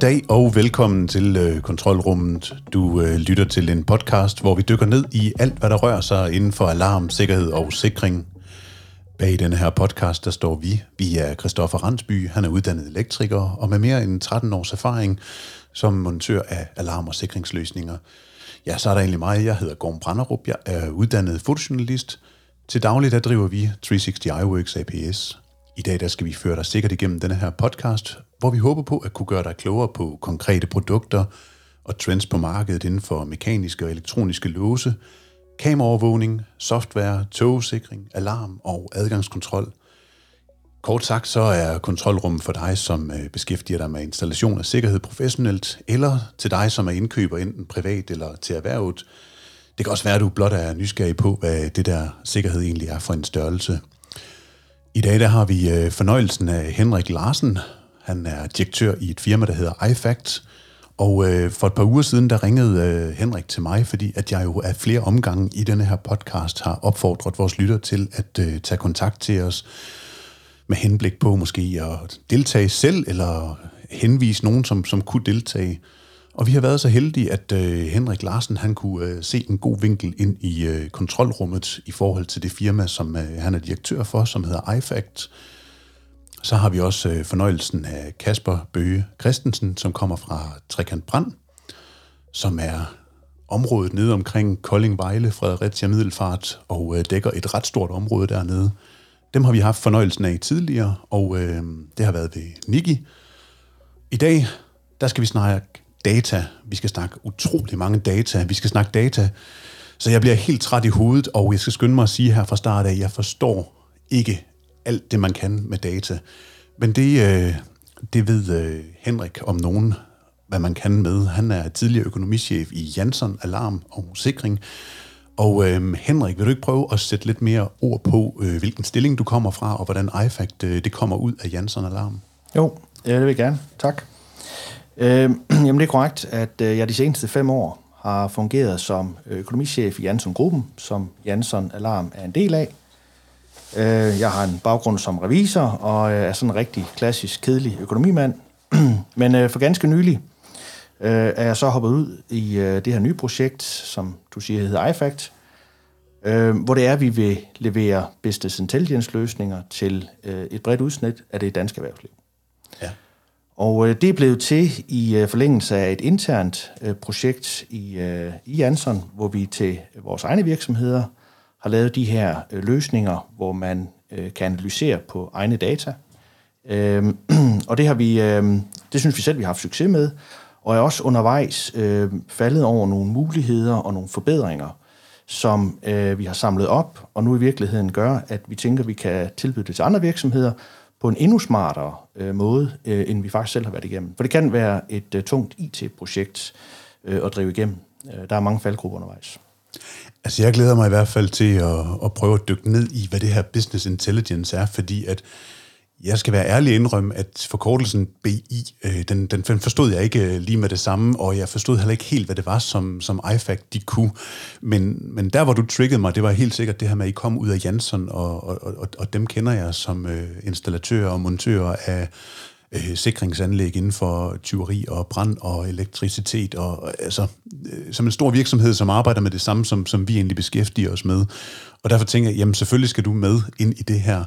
dag og velkommen til øh, Kontrolrummet. Du øh, lytter til en podcast, hvor vi dykker ned i alt, hvad der rører sig inden for alarm, sikkerhed og sikring. Bag denne her podcast, der står vi. Vi er Christoffer Randsby, han er uddannet elektriker og med mere end 13 års erfaring som montør af alarm- og sikringsløsninger. Ja, så er der egentlig mig. Jeg hedder Gorm Branderup. Jeg er uddannet fotojournalist. Til daglig der driver vi 360 iWorks APS. I dag der skal vi føre dig sikkert igennem denne her podcast, hvor vi håber på at kunne gøre dig klogere på konkrete produkter og trends på markedet inden for mekaniske og elektroniske låse, kameraovervågning, software, togsikring, alarm og adgangskontrol. Kort sagt så er kontrolrummet for dig, som øh, beskæftiger dig med installation af sikkerhed professionelt, eller til dig, som er indkøber enten privat eller til erhvervet. Det kan også være, at du blot er nysgerrig på, hvad det der sikkerhed egentlig er for en størrelse. I dag der har vi øh, fornøjelsen af Henrik Larsen. Han er direktør i et firma, der hedder iFact. Og øh, for et par uger siden, der ringede øh, Henrik til mig, fordi at jeg jo af flere omgange i denne her podcast har opfordret vores lytter til at øh, tage kontakt til os med henblik på måske at deltage selv, eller henvise nogen, som, som kunne deltage. Og vi har været så heldige, at øh, Henrik Larsen han kunne øh, se en god vinkel ind i øh, kontrolrummet i forhold til det firma, som øh, han er direktør for, som hedder iFact. Så har vi også øh, fornøjelsen af Kasper Bøge Christensen, som kommer fra Trekant Brand, som er området nede omkring Kolding, Vejle, Fredericia, Middelfart, og øh, dækker et ret stort område dernede. Dem har vi haft fornøjelsen af tidligere, og øh, det har været ved Niki. I dag, der skal vi snakke data. Vi skal snakke utrolig mange data. Vi skal snakke data. Så jeg bliver helt træt i hovedet, og jeg skal skynde mig at sige her fra start af, at jeg forstår ikke alt det, man kan med data. Men det, øh, det ved øh, Henrik om nogen, hvad man kan med. Han er tidligere økonomichef i Jansson Alarm og Sikring. Og øh, Henrik, vil du ikke prøve at sætte lidt mere ord på, øh, hvilken stilling du kommer fra, og hvordan iFact øh, det kommer ud af Jansson Alarm? Jo, ja, det vil jeg gerne. Tak. Øh, jamen det er korrekt, at øh, jeg de seneste fem år har fungeret som økonomichef i Jansson Gruppen, som Jansson Alarm er en del af. Øh, jeg har en baggrund som revisor og er sådan en rigtig klassisk, kedelig økonomimand. Men øh, for ganske nylig øh, er jeg så hoppet ud i øh, det her nye projekt, som du siger hedder iFact, øh, hvor det er, at vi vil levere business intelligence løsninger til øh, et bredt udsnit af det danske erhvervsliv. Ja. Og øh, det er blevet til i øh, forlængelse af et internt øh, projekt i, øh, i Jansson, hvor vi til vores egne virksomheder har lavet de her øh, løsninger, hvor man øh, kan analysere på egne data. Øh, og det har vi, øh, det synes vi selv, vi har haft succes med, og er også undervejs øh, faldet over nogle muligheder og nogle forbedringer, som øh, vi har samlet op, og nu i virkeligheden gør, at vi tænker, at vi kan tilbyde det til andre virksomheder på en endnu smartere øh, måde, øh, end vi faktisk selv har været igennem. For det kan være et øh, tungt IT-projekt øh, at drive igennem. Øh, der er mange faldgrupper undervejs. Altså jeg glæder mig i hvert fald til at, at prøve at dykke ned i, hvad det her business intelligence er, fordi at jeg skal være ærlig indrømme, at forkortelsen BI, øh, den, den forstod jeg ikke øh, lige med det samme, og jeg forstod heller ikke helt, hvad det var, som, som iFact de kunne. Men, men der, hvor du triggede mig, det var helt sikkert det her med, at I kom ud af Jansson, og, og, og, og dem kender jeg som øh, installatører og montører af øh, sikringsanlæg inden for tyveri og brand og elektricitet, og altså øh, som en stor virksomhed, som arbejder med det samme, som, som vi egentlig beskæftiger os med. Og derfor tænker jeg, jamen selvfølgelig skal du med ind i det her.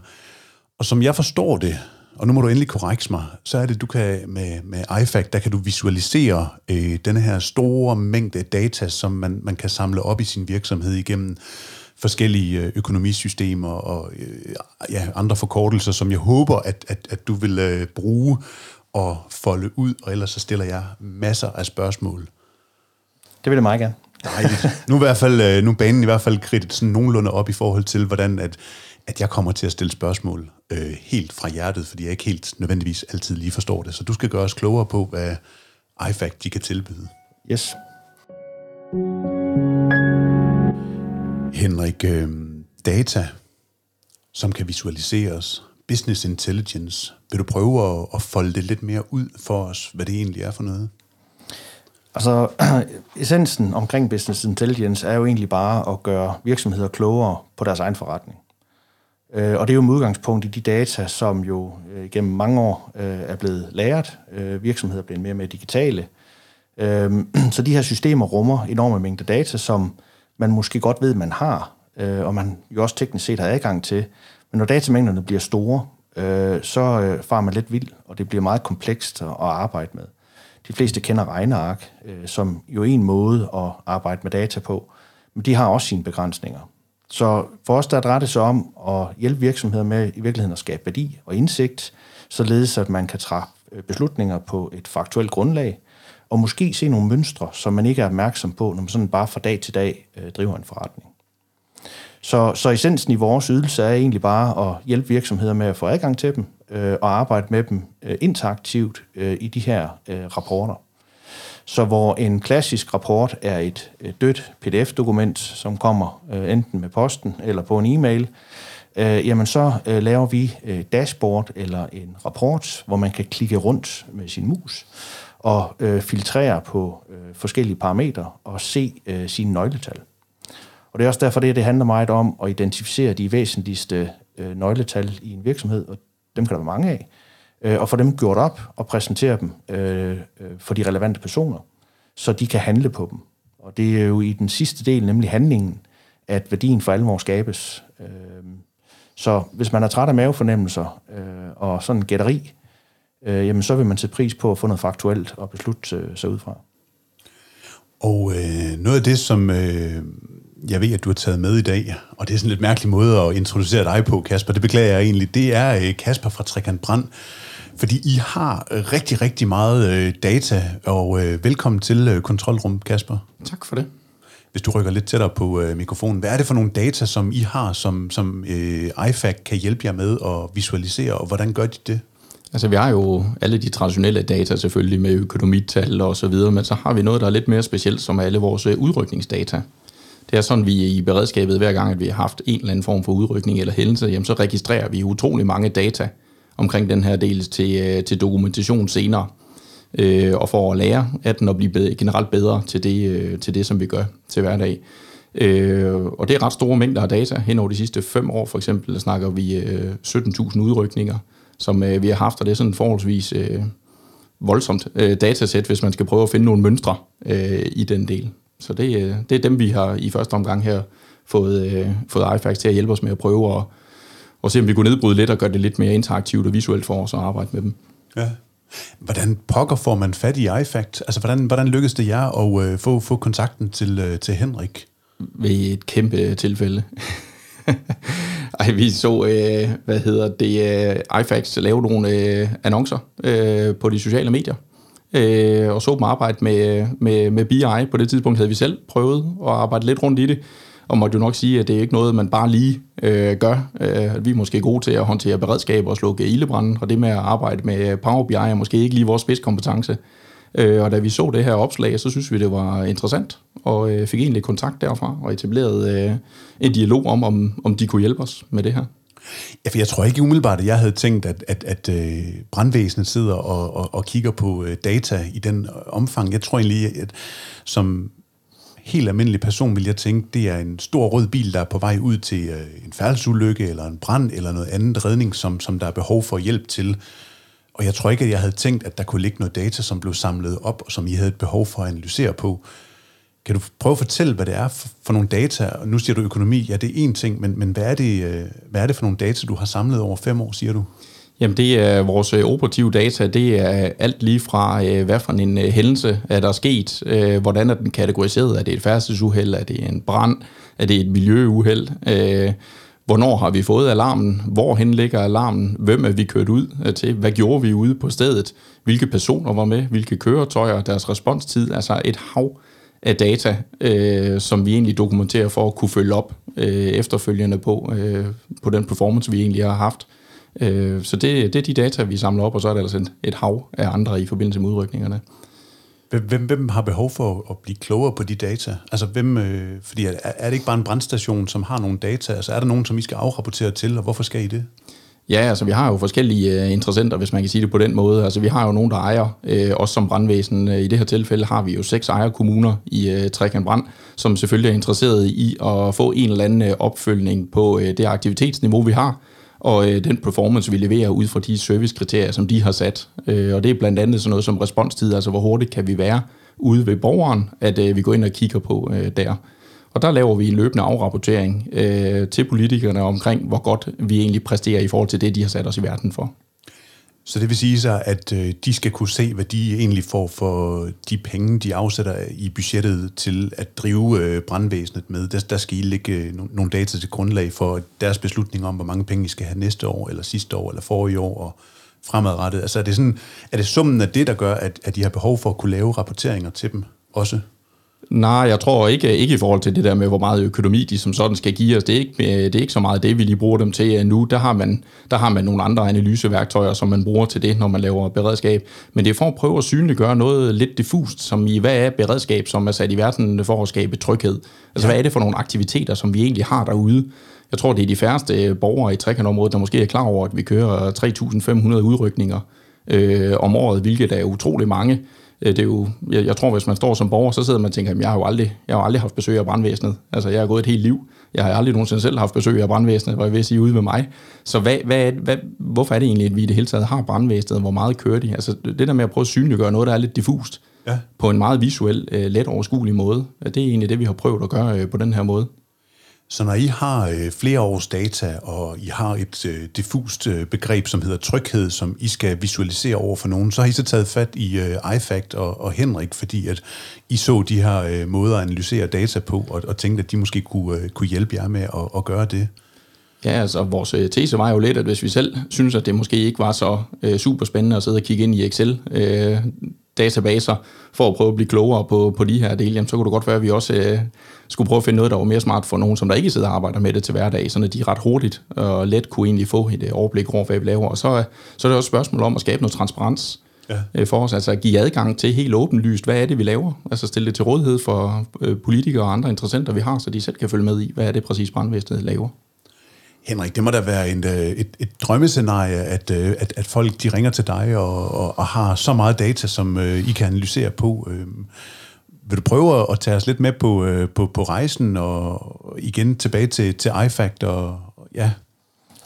Og som jeg forstår det, og nu må du endelig korrekse mig, så er det, du kan med, med iFact, der kan du visualisere øh, denne her store mængde data, som man, man kan samle op i sin virksomhed igennem forskellige øh, økonomisystemer og øh, ja, andre forkortelser, som jeg håber, at, at, at du vil øh, bruge og folde ud, og ellers så stiller jeg masser af spørgsmål. Det vil jeg meget gerne. Dejligt. Nu er, i hvert fald, nu er banen i hvert fald kridtet sådan nogenlunde op i forhold til, hvordan at, at jeg kommer til at stille spørgsmål øh, helt fra hjertet, fordi jeg ikke helt nødvendigvis altid lige forstår det. Så du skal gøre os klogere på, hvad iFact de kan tilbyde. Yes. Henrik, øh, data, som kan visualiseres, business intelligence, vil du prøve at, at folde det lidt mere ud for os, hvad det egentlig er for noget? Altså, essensen omkring business intelligence er jo egentlig bare at gøre virksomheder klogere på deres egen forretning. Øh, og det er jo med udgangspunkt i de data, som jo øh, gennem mange år øh, er blevet læret. Virksomheder er blevet mere og mere digitale. Så de her systemer rummer enorme mængder data, som man måske godt ved, man har, øh, og man jo også teknisk set har adgang til. Men når datamængderne bliver store, øh, så øh, farer man lidt vild, og det bliver meget komplekst at, at arbejde med. De fleste kender regneark, øh, som jo en måde at arbejde med data på, men de har også sine begrænsninger. Så for os der drejer det sig om at hjælpe virksomheder med i virkeligheden at skabe værdi og indsigt, således at man kan træffe øh, beslutninger på et faktuelt grundlag, og måske se nogle mønstre, som man ikke er opmærksom på, når man sådan bare fra dag til dag øh, driver en forretning. Så, så essensen i vores ydelse er egentlig bare at hjælpe virksomheder med at få adgang til dem, øh, og arbejde med dem øh, interaktivt øh, i de her øh, rapporter. Så hvor en klassisk rapport er et, øh, dødt PDF-dokument, som kommer øh, enten med posten eller på en e-mail, øh, jamen så øh, laver vi øh, dashboard eller en rapport, hvor man kan klikke rundt med sin mus og øh, filtrere på øh, forskellige parametre og se øh, sine nøgletal. Og det er også derfor, det, det handler meget om at identificere de væsentligste øh, nøgletal i en virksomhed, og dem kan der være mange af, øh, og få dem gjort op og præsentere dem øh, øh, for de relevante personer, så de kan handle på dem. Og det er jo i den sidste del, nemlig handlingen, at værdien for alvor skabes. Øh, så hvis man er træt af mavefornemmelser øh, og sådan gætteri, øh, jamen så vil man sætte pris på at få noget faktuelt og beslutte øh, sig ud fra. Og øh, noget af det, som øh, jeg ved, at du har taget med i dag, og det er sådan en lidt mærkelig måde at introducere dig på, Kasper, det beklager jeg egentlig, det er øh, Kasper fra Trekant Brand, fordi I har rigtig, rigtig meget øh, data, og øh, velkommen til øh, Kontrolrum, Kasper. Tak for det. Hvis du rykker lidt tættere på øh, mikrofonen, hvad er det for nogle data, som I har, som, som øh, IFAC kan hjælpe jer med at visualisere, og hvordan gør de det? Altså vi har jo alle de traditionelle data selvfølgelig med økonomital og så videre, men så har vi noget, der er lidt mere specielt, som er alle vores øh, udrykningsdata. Det er sådan, vi i beredskabet, hver gang at vi har haft en eller anden form for udrykning eller hændelse, jamen, så registrerer vi utrolig mange data omkring den her del til, øh, til dokumentation senere, øh, og for at lære af den og blive bedre, generelt bedre til det, øh, til det, som vi gør til hverdag. Øh, og det er ret store mængder af data. Hen over de sidste fem år for eksempel snakker vi øh, 17.000 udrykninger, som øh, vi har haft, og det er sådan forholdsvis øh, voldsomt øh, datasæt, hvis man skal prøve at finde nogle mønstre øh, i den del. Så det, øh, det er dem, vi har i første omgang her fået, øh, fået iFax til at hjælpe os med at prøve at, at se, om vi kunne nedbryde lidt og gøre det lidt mere interaktivt og visuelt for os at arbejde med dem. Ja. Hvordan pokker får man fat i iFact? Altså, hvordan, hvordan lykkedes det jer at øh, få, få kontakten til, øh, til Henrik? Ved et kæmpe tilfælde. Ej, vi så, øh, hvad hedder det, øh, iFax lave nogle øh, annoncer øh, på de sociale medier, øh, og så dem arbejde med, med, med BI. På det tidspunkt havde vi selv prøvet at arbejde lidt rundt i det, og måtte jo nok sige, at det er ikke noget, man bare lige øh, gør. Øh, vi er måske gode til at håndtere beredskab og slukke ildebrænde, og det med at arbejde med Power BI er måske ikke lige vores spidskompetence. Øh, og da vi så det her opslag, så synes vi, det var interessant, og øh, fik egentlig kontakt derfra, og etableret øh, en dialog om, om, om de kunne hjælpe os med det her. Ja, for jeg tror ikke umiddelbart, at jeg havde tænkt, at, at, at øh, brandvæsenet sidder og, og, og kigger på øh, data i den øh, omfang. Jeg tror egentlig, at som helt almindelig person vil jeg tænke, det er en stor rød bil, der er på vej ud til øh, en færdsulykke, eller en brand, eller noget andet redning, som, som der er behov for hjælp til. Og jeg tror ikke, at jeg havde tænkt, at der kunne ligge noget data, som blev samlet op, og som I havde et behov for at analysere på. Kan du prøve at fortælle, hvad det er for, for nogle data? Nu siger du økonomi, ja, det er én ting, men, men hvad, er det, øh, hvad er det for nogle data, du har samlet over fem år, siger du? Jamen det er vores øh, operative data, det er alt lige fra, øh, hvad for en hændelse er der sket, hvordan er den kategoriseret, er det et færdselsuheld, er det en brand, er det et miljøuheld, hvornår har vi fået alarmen, hvorhen ligger alarmen, hvem er vi kørt ud øh, til, hvad gjorde vi ude på stedet, hvilke personer var med, hvilke køretøjer, deres responstid, altså et hav af data, øh, som vi egentlig dokumenterer for at kunne følge op øh, efterfølgende på, øh, på den performance, vi egentlig har haft. Øh, så det, det er de data, vi samler op, og så er der altså et, et hav af andre i forbindelse med udrykningerne. Hvem, hvem har behov for at blive klogere på de data? Altså hvem, øh, fordi er, er det ikke bare en brandstation, som har nogle data? Altså er der nogen, som I skal afrapportere til, og hvorfor skal I det? Ja, altså vi har jo forskellige uh, interessenter, hvis man kan sige det på den måde. Altså vi har jo nogen, der ejer, uh, os som brandvæsen. Uh, I det her tilfælde har vi jo seks ejerkommuner i uh, Trekant Brand, som selvfølgelig er interesseret i at få en eller anden uh, opfølgning på uh, det aktivitetsniveau, vi har, og øh, den performance, vi leverer ud fra de servicekriterier, som de har sat. Øh, og det er blandt andet sådan noget som responstid, altså hvor hurtigt kan vi være ude ved borgeren, at øh, vi går ind og kigger på øh, der. Og der laver vi en løbende afrapportering øh, til politikerne omkring, hvor godt vi egentlig præsterer i forhold til det, de har sat os i verden for. Så det vil sige så, at øh, de skal kunne se, hvad de egentlig får for de penge, de afsætter i budgettet til at drive øh, brandvæsenet med. Der, der skal I lægge øh, nogle data til grundlag for deres beslutning om, hvor mange penge I skal have næste år, eller sidste år, eller forrige år, og fremadrettet. Altså er det, sådan, er det summen af det, der gør, at, at de har behov for at kunne lave rapporteringer til dem også? Nej, jeg tror ikke, ikke i forhold til det der med, hvor meget økonomi de som sådan skal give os. Det er ikke, øh, det er ikke så meget det, vi lige bruger dem til øh, nu. Der har, man, der har man nogle andre analyseværktøjer, som man bruger til det, når man laver beredskab. Men det er for at prøve at synliggøre noget lidt diffust, som i, hvad er beredskab, som er sat i verden for at skabe tryghed? Altså, ja. hvad er det for nogle aktiviteter, som vi egentlig har derude? Jeg tror, det er de færreste øh, borgere i trekantområdet, der måske er klar over, at vi kører 3.500 udrykninger øh, om året, hvilket er utrolig mange. Øh, det er jo, jeg, jeg tror, hvis man står som borger, så sidder man og tænker, at jeg har jo aldrig, jeg har aldrig haft besøg af brandvæsenet. Altså, jeg har gået et helt liv. Jeg har aldrig nogensinde selv haft besøg af brandvæsenet, hvor jeg vil sige ude med mig. Så hvad, hvad, hvad, hvorfor er det egentlig, at vi i det hele taget har brandvæsenet? Hvor meget kører de? Altså, det der med at prøve at synliggøre noget, der er lidt diffust, ja. på en meget visuel, øh, let overskuelig måde, det er egentlig det, vi har prøvet at gøre øh, på den her måde. Så når I har øh, flere års data, og I har et øh, diffust øh, begreb, som hedder tryghed, som I skal visualisere over for nogen, så har I så taget fat i øh, iFact og, og Henrik, fordi at I så de her øh, måder at analysere data på, og, og tænkte, at de måske kunne, øh, kunne hjælpe jer med at, at gøre det. Ja, altså vores øh, tese var jo lidt, at hvis vi selv synes, at det måske ikke var så øh, super spændende at sidde og kigge ind i Excel, øh, databaser for at prøve at blive klogere på, på de her dele, jamen, så kunne det godt være, at vi også øh, skulle prøve at finde noget, der var mere smart for nogen, som der ikke sidder og arbejder med det til hverdag, så de ret hurtigt og let kunne egentlig få et øh, overblik over, hvad vi laver. Og så, så er det også et spørgsmål om at skabe noget transparens ja. øh, for os, altså at give adgang til helt åbenlyst, hvad er det, vi laver? Altså stille det til rådighed for øh, politikere og andre interessenter, vi har, så de selv kan følge med i, hvad er det præcis brandvæsenet laver. Henrik, det må da være en, øh, et, et drømmescenarie, at, øh, at, at folk de ringer til dig og, og, og har så meget data, som uh, I kan analysere på. Uh, vil du prøve at tage os lidt med på, uh, på, på rejsen og igen tilbage til, til iFact? Og, ja.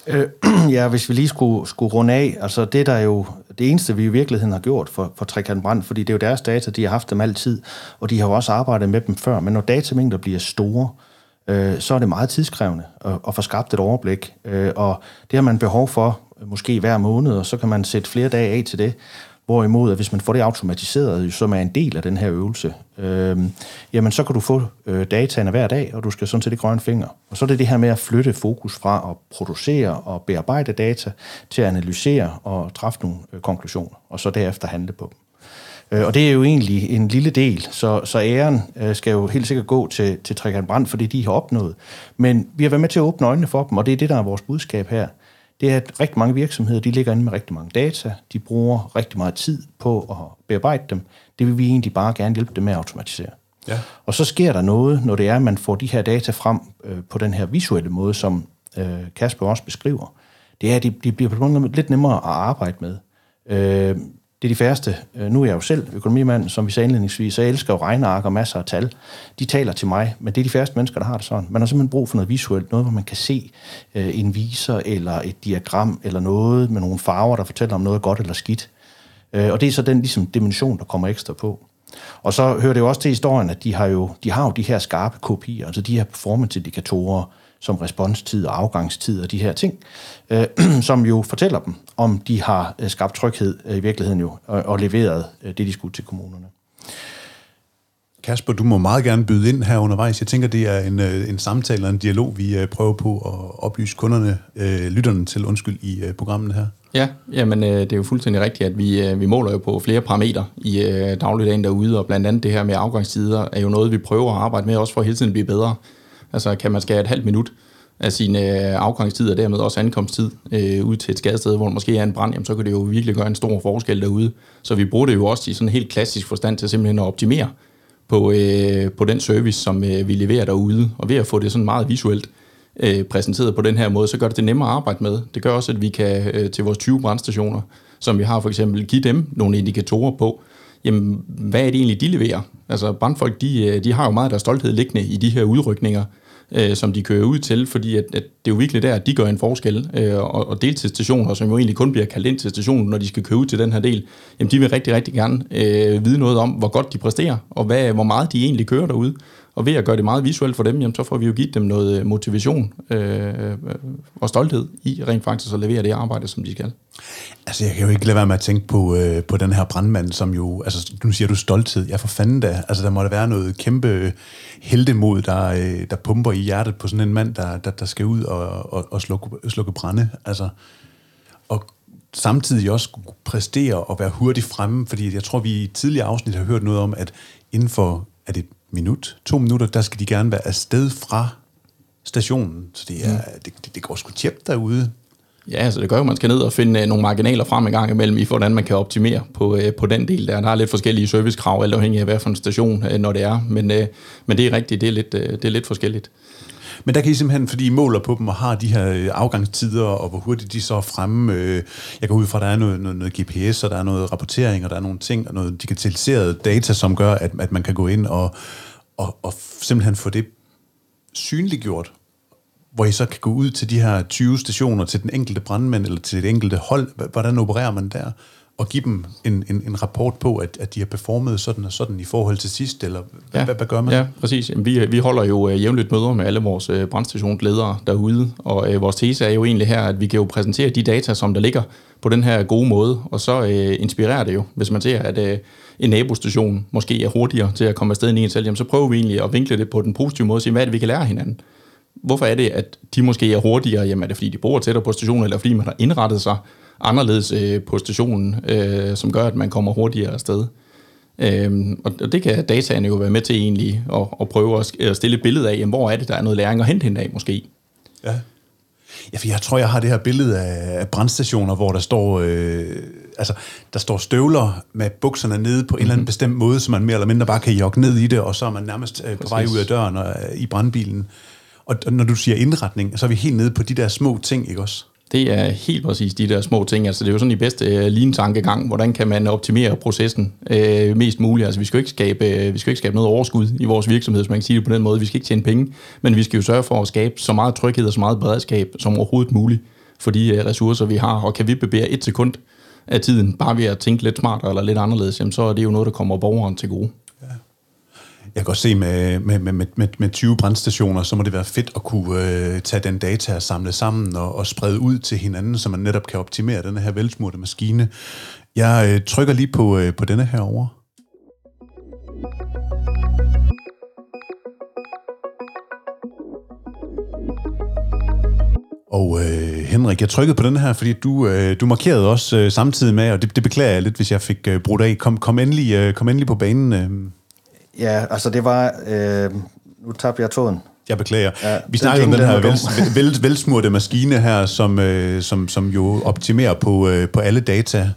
Øh, ja, hvis vi lige skulle, skulle runde af, altså det der er jo det eneste, vi i virkeligheden har gjort for, for Trekant Brand, fordi det er jo deres data, de har haft dem altid, og de har jo også arbejdet med dem før, men når datamængder bliver store, øh, øh, så er det meget tidskrævende at, at få skabt et overblik. Øh, og det har man behov for måske hver måned, og så kan man sætte flere dage af til det. Hvorimod, at hvis man får det automatiseret, som er en del af den her øvelse, øh, jamen så kan du få øh, dataene hver dag, og du skal sådan set ikke grønne finger. Og så er det det her med at flytte fokus fra at producere og bearbejde data, til at analysere og træffe nogle øh, konklusioner, og så derefter handle på dem. Øh, og det er jo egentlig en lille del, så, så æren øh, skal jo helt sikkert gå til, til Trekant Brand, fordi de har opnået. Men vi har været med til at åbne øjnene for dem, og det er det, der er vores budskab her. Det er, at rigtig mange virksomheder, de ligger inde med rigtig mange data, de bruger rigtig meget tid på at bearbejde dem. Det vil vi egentlig bare gerne hjælpe dem med at automatisere. Ja. Og så sker der noget, når det er, at man får de her data frem øh, på den her visuelle måde, som øh, Kasper også beskriver. Det er, at de, de bliver på en måde lidt nemmere at arbejde med. Øh, det er de færreste. Øh, nu er jeg jo selv økonomimand, som vi sagde indledningsvis, så jeg elsker jo regneark og masser af tal. De taler til mig, men det er de færreste mennesker, der har det sådan. Man har simpelthen brug for noget visuelt, noget, hvor man kan se øh, en viser eller et diagram eller noget med nogle farver, der fortæller om noget godt eller skidt. Øh, og det er så den ligesom, dimension, der kommer ekstra på. Og så hører det jo også til historien, at de har jo de, har jo de her skarpe kopier, altså de her performance-indikatorer, som responstid og afgangstid og de her ting, øh, som jo fortæller dem, om de har øh, skabt tryghed øh, i virkeligheden jo, og, og leveret det, de skulle til kommunerne. Kasper, du må meget gerne byde ind her undervejs. Jeg tænker, det er en, en samtale og en dialog, vi prøver på at oplyse kunderne, øh, lytterne til, undskyld, i øh, programmet her. Ja, jamen, øh, det er jo fuldstændig rigtigt, at vi, øh, vi måler jo på flere parametre i øh, dagligdagen derude, og blandt andet det her med afgangstider er jo noget, vi prøver at arbejde med, også for at hele tiden blive bedre. Altså kan man skære et halvt minut af sin øh, afgangstid og dermed også ankomsttid øh, ud til et skadested, hvor der måske er en brand, jamen, så kan det jo virkelig gøre en stor forskel derude. Så vi bruger det jo også i sådan en helt klassisk forstand til simpelthen at optimere på, øh, på den service, som øh, vi leverer derude. Og ved at få det sådan meget visuelt øh, præsenteret på den her måde, så gør det det nemmere at arbejde med. Det gør også, at vi kan øh, til vores 20 brandstationer, som vi har for eksempel, give dem nogle indikatorer på, jamen, hvad er det egentlig, de leverer? Altså brandfolk, de, øh, de har jo meget af deres stolthed liggende i de her udrykninger, øh, som de kører ud til, fordi at, at det er jo virkelig der, at de gør en forskel. Øh, og, og deltidsstationer, som jo egentlig kun bliver kaldt ind til stationen, når de skal køre ud til den her del, jamen de vil rigtig, rigtig gerne øh, vide noget om, hvor godt de præsterer, og hvad, hvor meget de egentlig kører derude. Og ved at gøre det meget visuelt for dem, jamen, så får vi jo givet dem noget øh, motivation øh, øh, og stolthed i rent faktisk at levere det arbejde, som de skal. Altså, jeg kan jo ikke lade være med at tænke på, øh, på den her brandmand, som jo, altså, nu siger du stolthed. Jeg for fanden da. Altså, der må da være noget kæmpe heldemod, der, øh, der pumper i hjertet på sådan en mand, der, der, der skal ud og, og, og slukke, slukke brænde. Altså, og samtidig også præstere og være hurtigt fremme, fordi jeg tror, vi i tidligere afsnit har hørt noget om, at inden for er det minut, to minutter, der skal de gerne være afsted fra stationen. Så det, er, mm. det, det, det går sgu tjept derude. Ja, altså det gør jo, at man skal ned og finde øh, nogle marginaler frem en gang imellem i, hvordan man kan optimere på, øh, på den del der. Der er lidt forskellige servicekrav, alt afhængig af hvad for en station, øh, når det er. Men, men det er rigtigt, det er lidt, det er lidt forskelligt. Men der kan I simpelthen, fordi I måler på dem og har de her øh, afgangstider, og hvor hurtigt de så er fremme. Øh, jeg går ud fra, at der er noget, noget, noget GPS, og der er noget rapportering, og der er nogle ting, og noget digitaliseret data, som gør, at, at man kan gå ind og, og, og simpelthen få det synliggjort hvor I så kan gå ud til de her 20 stationer, til den enkelte brandmand eller til det enkelte hold. Hvordan opererer man der? Og give dem en, en, en rapport på, at, at de har performet sådan og sådan i forhold til sidst, eller ja. hvad, hvad gør man? Ja, præcis. Vi, vi holder jo uh, jævnligt møder med alle vores uh, brandstationsledere derude, og uh, vores tese er jo egentlig her, at vi kan jo præsentere de data, som der ligger på den her gode måde, og så uh, inspirerer det jo, hvis man ser, at uh, en nabostation måske er hurtigere til at komme afsted end en selv, jamen, så prøver vi egentlig at vinkle det på den positive måde og sige, hvad er det, vi kan lære hinanden? Hvorfor er det, at de måske er hurtigere? Jamen er det, fordi de bor tættere på stationen, eller fordi man har indrettet sig anderledes øh, på stationen, øh, som gør, at man kommer hurtigere afsted? Øhm, og det kan dataene jo være med til egentlig at, at prøve at stille et billede af, jamen, hvor er det, der er noget læring at hente hende af måske. Ja. Ja, for jeg tror, jeg har det her billede af brandstationer, hvor der står, øh, altså, der står støvler med bukserne nede på en mm-hmm. eller anden mhm. bestemt måde, så man mere eller mindre bare kan jogge ned i det, og så er man nærmest øh, på vej ud af døren og, øh, i brandbilen. Og, og når du siger indretning, så er vi helt nede på de der små ting, ikke også? Det er helt præcis de der små ting. Altså, det er jo sådan i bedste øh, uh, lean-tankegang. Hvordan kan man optimere processen uh, mest muligt? Altså, vi skal jo ikke skabe, uh, vi skal ikke skabe noget overskud i vores virksomhed, hvis man kan sige det på den måde. Vi skal ikke tjene penge, men vi skal jo sørge for at skabe så meget tryghed og så meget beredskab som overhovedet muligt for de uh, ressourcer, vi har. Og kan vi bevæge et sekund af tiden, bare ved at tænke lidt smartere eller lidt anderledes, jamen, så er det jo noget, der kommer borgeren til gode. Jeg kan godt se med, med, med, med, med 20 brandstationer, så må det være fedt at kunne øh, tage den data og samle sammen og, og sprede ud til hinanden, så man netop kan optimere den her velsmurte maskine. Jeg øh, trykker lige på, øh, på denne her over. Og øh, Henrik, jeg trykkede på den her, fordi du, øh, du markerede også øh, samtidig med, og det, det beklager jeg lidt, hvis jeg fik øh, brudt af. Kom, kom, endelig, øh, kom endelig på banen. Øh. Ja, altså det var... Øh, nu tabte jeg tåden. Jeg beklager. Ja, vi snakker om den her vel, vel, velsmurte maskine her, som, øh, som, som jo optimerer på, øh, på alle data.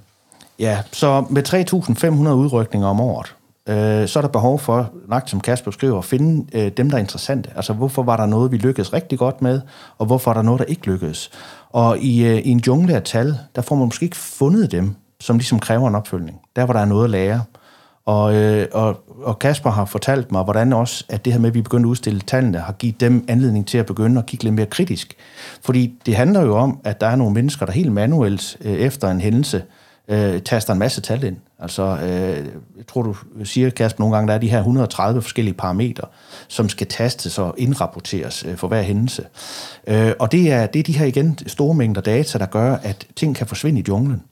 Ja, så med 3.500 udrykninger om året, øh, så er der behov for, nok som Kasper skriver, at finde øh, dem, der er interessante. Altså, hvorfor var der noget, vi lykkedes rigtig godt med, og hvorfor er der noget, der ikke lykkedes? Og i, øh, i en jungle af tal, der får man måske ikke fundet dem, som ligesom kræver en opfølgning. Der, hvor der er noget at lære. Og, øh, og, og Kasper har fortalt mig, hvordan også, at det her med, at vi begyndte at udstille tallene, har givet dem anledning til at begynde at kigge lidt mere kritisk. Fordi det handler jo om, at der er nogle mennesker, der helt manuelt øh, efter en hændelse øh, taster en masse tal ind. Altså, øh, jeg tror, du siger, Kasper, nogle gange, der er de her 130 forskellige parametre, som skal tastes og indrapporteres øh, for hver hændelse. Øh, og det er, det er de her igen store mængder data, der gør, at ting kan forsvinde i junglen.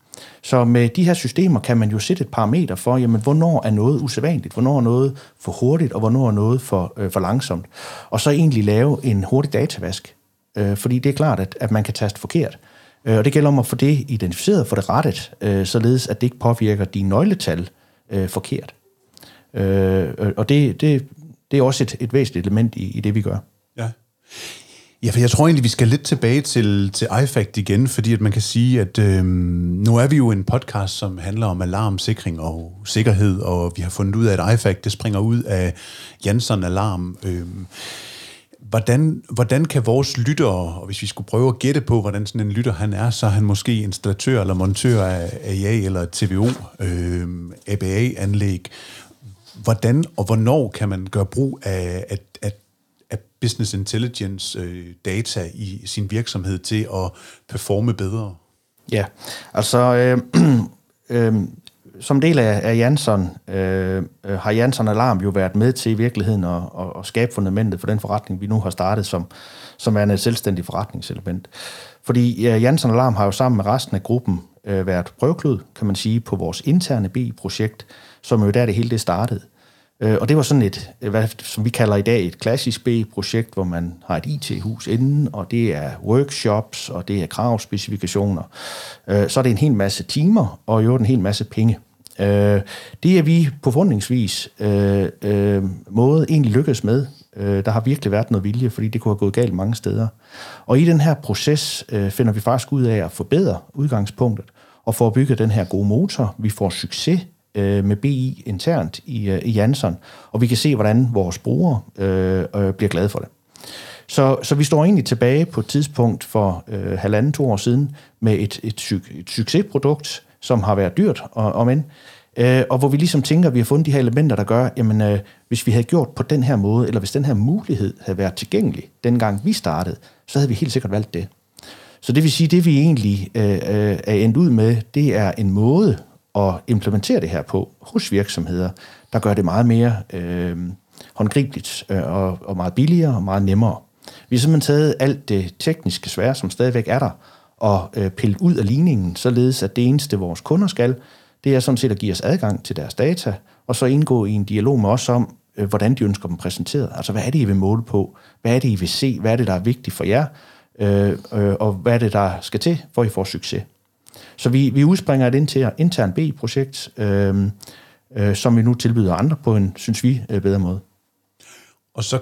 Så med de her systemer kan man jo sætte et parameter for, jamen, hvornår er noget usædvanligt, hvornår er noget for hurtigt, og hvornår er noget for, øh, for langsomt. Og så egentlig lave en hurtig datavask. Øh, fordi det er klart, at, at man kan taste forkert. Øh, og det gælder om at få det identificeret, få det rettet, øh, således at det ikke påvirker dine nøgletal øh, forkert. Øh, og det, det, det er også et, et væsentligt element i, i det, vi gør. Ja. Ja, for jeg tror egentlig, vi skal lidt tilbage til, til iFact igen, fordi at man kan sige, at øh, nu er vi jo en podcast, som handler om alarmsikring og sikkerhed, og vi har fundet ud af, at iFact det springer ud af Jansson Alarm. Øh, Hvordan, hvordan kan vores lyttere, og hvis vi skulle prøve at gætte på, hvordan sådan en lytter han er, så er han måske installatør eller montør af AA eller TVO, øh, ABA-anlæg. Hvordan og hvornår kan man gøre brug af, af, af, af business intelligence øh, data i sin virksomhed til at performe bedre? Ja, altså øh, øh, som del af, af Jansson øh, øh, har Jansson Alarm jo været med til i virkeligheden at, at, at skabe fundamentet for den forretning, vi nu har startet som, som er et øh, selvstændigt forretningselement. Fordi ja, Jansson Alarm har jo sammen med resten af gruppen øh, været prøveklud, kan man sige, på vores interne BI-projekt, som jo der det hele det startede. Øh, og det var sådan et, hvad, som vi kalder i dag, et klassisk B-projekt, hvor man har et IT-hus inden, og det er workshops, og det er kravspecifikationer. Øh, så er det en hel masse timer, og jo en hel masse penge. Øh, det er vi på fundingsvis øh, øh, måde egentlig lykkedes med. Øh, der har virkelig været noget vilje, fordi det kunne have gået galt mange steder. Og i den her proces øh, finder vi faktisk ud af at forbedre udgangspunktet og få bygget den her gode motor. Vi får succes øh, med BI internt i, øh, i Janssen, og vi kan se, hvordan vores brugere øh, øh, bliver glade for det. Så, så vi står egentlig tilbage på et tidspunkt for øh, halvanden, to år siden med et, et, et succesprodukt, som har været dyrt, og, og men, øh, og hvor vi ligesom tænker, at vi har fundet de her elementer, der gør, jamen øh, hvis vi havde gjort på den her måde, eller hvis den her mulighed havde været tilgængelig, dengang vi startede, så havde vi helt sikkert valgt det. Så det vil sige, det vi egentlig øh, øh, er endt ud med, det er en måde at implementere det her på hos virksomheder, der gør det meget mere øh, håndgribeligt øh, og, og meget billigere og meget nemmere. Vi har simpelthen taget alt det tekniske svære, som stadigvæk er der, og øh, pillet ud af ligningen, således at det eneste, vores kunder skal, det er sådan set at give os adgang til deres data, og så indgå i en dialog med os om, øh, hvordan de ønsker dem præsenteret. Altså, hvad er det, I vil måle på? Hvad er det, I vil se? Hvad er det, der er vigtigt for jer? Øh, øh, og hvad er det, der skal til, for at I får succes? Så vi, vi udspringer et intern B-projekt, øh, øh, som vi nu tilbyder andre på en, synes vi, øh, bedre måde. Og så,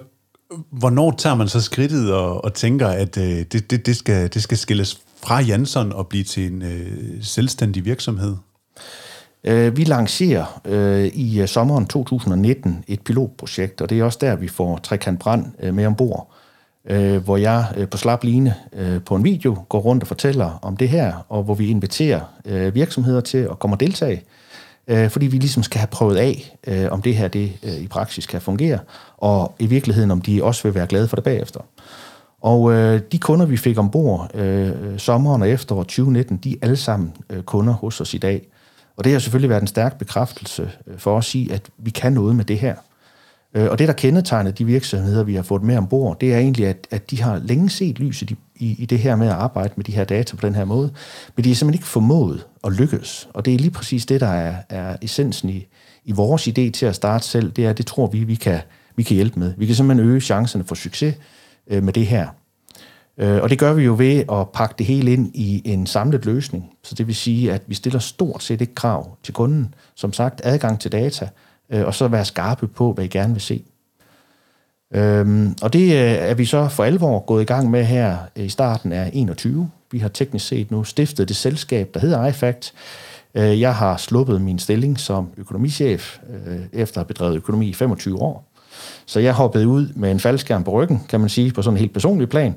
hvornår tager man så skridtet og, og tænker, at øh, det, det, det, skal, det skal skilles fra Jansson og blive til en øh, selvstændig virksomhed? Øh, vi lancerer øh, i øh, sommeren 2019 et pilotprojekt, og det er også der, vi får Trekant Brand øh, med ombord øh, hvor jeg øh, på slap line øh, på en video går rundt og fortæller om det her, og hvor vi inviterer øh, virksomheder til at komme og deltage, øh, fordi vi ligesom skal have prøvet af, øh, om det her det øh, i praksis kan fungere, og i virkeligheden om de også vil være glade for det bagefter. Og øh, de kunder, vi fik ombord øh, sommeren og efteråret 2019, de er alle sammen øh, kunder hos os i dag. Og det har selvfølgelig været en stærk bekræftelse øh, for os i, at vi kan noget med det her. Øh, og det, der kendetegner de virksomheder, vi har fået med ombord, det er egentlig, at, at de har længe set lyset i, i, i det her med at arbejde med de her data på den her måde, men de er simpelthen ikke formået at lykkes. Og det er lige præcis det, der er, er essensen i, i vores idé til at starte selv, det er, det tror vi, vi kan, vi kan hjælpe med. Vi kan simpelthen øge chancerne for succes øh, med det her. Øh, og det gør vi jo ved at pakke det hele ind i en samlet løsning. Så det vil sige, at vi stiller stort set ikke krav til kunden. Som sagt, adgang til data, øh, og så være skarpe på, hvad I gerne vil se. Øhm, og det øh, er vi så for alvor gået i gang med her øh, i starten af 21. Vi har teknisk set nu stiftet det selskab, der hedder iFact. Øh, jeg har sluppet min stilling som økonomichef øh, efter at have bedrevet økonomi i 25 år. Så jeg hoppede ud med en faldskærm på ryggen, kan man sige, på sådan en helt personlig plan.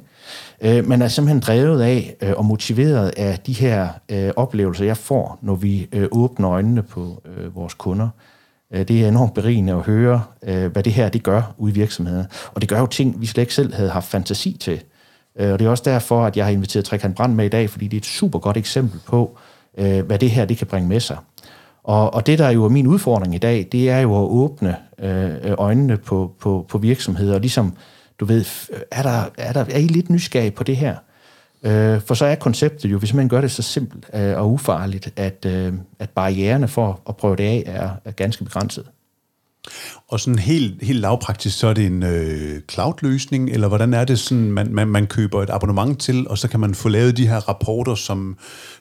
Øh, men er simpelthen drevet af øh, og motiveret af de her øh, oplevelser, jeg får, når vi øh, åbner øjnene på øh, vores kunder. Øh, Øh, det er enormt berigende at høre, øh, hvad det her det gør ude i virksomheden. Og det gør jo ting, vi slet ikke selv havde haft fantasi til. Øh, og det er også derfor, at jeg har inviteret Trekant Brand med i dag, fordi det er et super godt eksempel på, hvad det her det kan bringe med sig. Og, og det, der er jo er min udfordring i dag, det er jo at åbne øjnene på, på, på virksomheder, og ligesom, du ved, er, der, er, der, er I lidt nysgerrige på det her? Øh, for så er konceptet jo, hvis man gør det så simpelt øh, og ufarligt, at, øh, at barriererne for at prøve det af er, er ganske begrænset. Og sådan helt, helt lavpraktisk, så er det en øh, cloud-løsning, eller hvordan er det sådan, man, man, man køber et abonnement til, og så kan man få lavet de her rapporter, som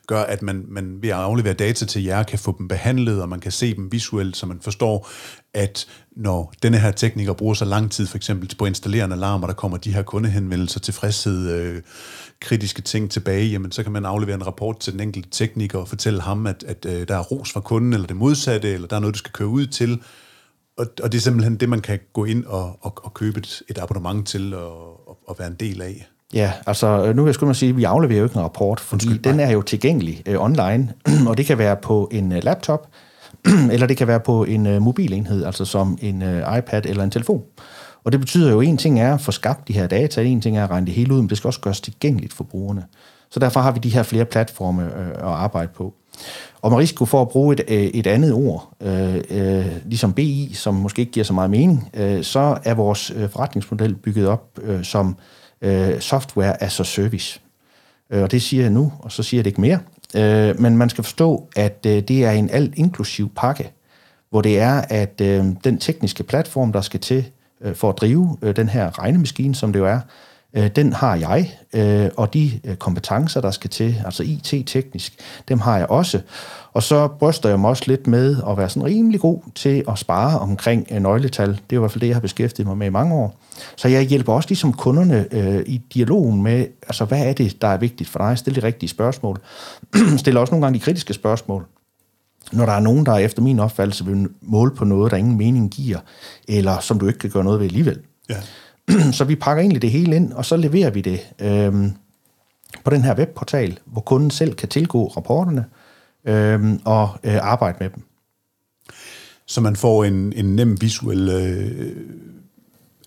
gør, at man, man ved at aflevere data til jer, kan få dem behandlet, og man kan se dem visuelt, så man forstår, at når denne her tekniker bruger så lang tid, for eksempel på at installere en alarm, og der kommer de her kundehenvendelser, tilfredshed, øh, kritiske ting tilbage, jamen så kan man aflevere en rapport til den enkelte tekniker og fortælle ham, at, at øh, der er ros fra kunden, eller det modsatte, eller der er noget, du skal køre ud til, og, og det er simpelthen det, man kan gå ind og, og, og købe et, et abonnement til og, og, og være en del af. Ja, altså nu vil jeg skulle sige, at vi afleverer jo ikke en rapport, fordi Undskyld, den er jo tilgængelig øh, online, og det kan være på en øh, laptop, eller det kan være på en øh, mobilenhed, altså som en øh, iPad eller en telefon. Og det betyder jo, at en ting er at få skabt de her data, en ting er at regne det hele ud, men det skal også gøres tilgængeligt for brugerne. Så derfor har vi de her flere platforme øh, at arbejde på. Og med risiko for at bruge et, øh, et andet ord, øh, øh, ligesom BI, som måske ikke giver så meget mening, øh, så er vores øh, forretningsmodel bygget op øh, som øh, software as a service. Øh, og det siger jeg nu, og så siger jeg det ikke mere. Øh, men man skal forstå, at øh, det er en alt inklusiv pakke, hvor det er, at øh, den tekniske platform, der skal til øh, for at drive øh, den her regnemaskine, som det jo er, øh, den har jeg, øh, og de øh, kompetencer, der skal til, altså IT-teknisk, dem har jeg også. Og så bryster jeg mig også lidt med at være sådan rimelig god til at spare omkring øh, nøgletal. Det er i hvert fald det, jeg har beskæftiget mig med i mange år. Så jeg hjælper også ligesom kunderne øh, i dialogen med, altså hvad er det, der er vigtigt for dig? Stil de rigtige spørgsmål. Stil også nogle gange de kritiske spørgsmål. Når der er nogen, der efter min opfattelse vil måle på noget, der ingen mening giver, eller som du ikke kan gøre noget ved alligevel. Ja. så vi pakker egentlig det hele ind, og så leverer vi det øh, på den her webportal, hvor kunden selv kan tilgå rapporterne øh, og øh, arbejde med dem. Så man får en, en nem visuel øh,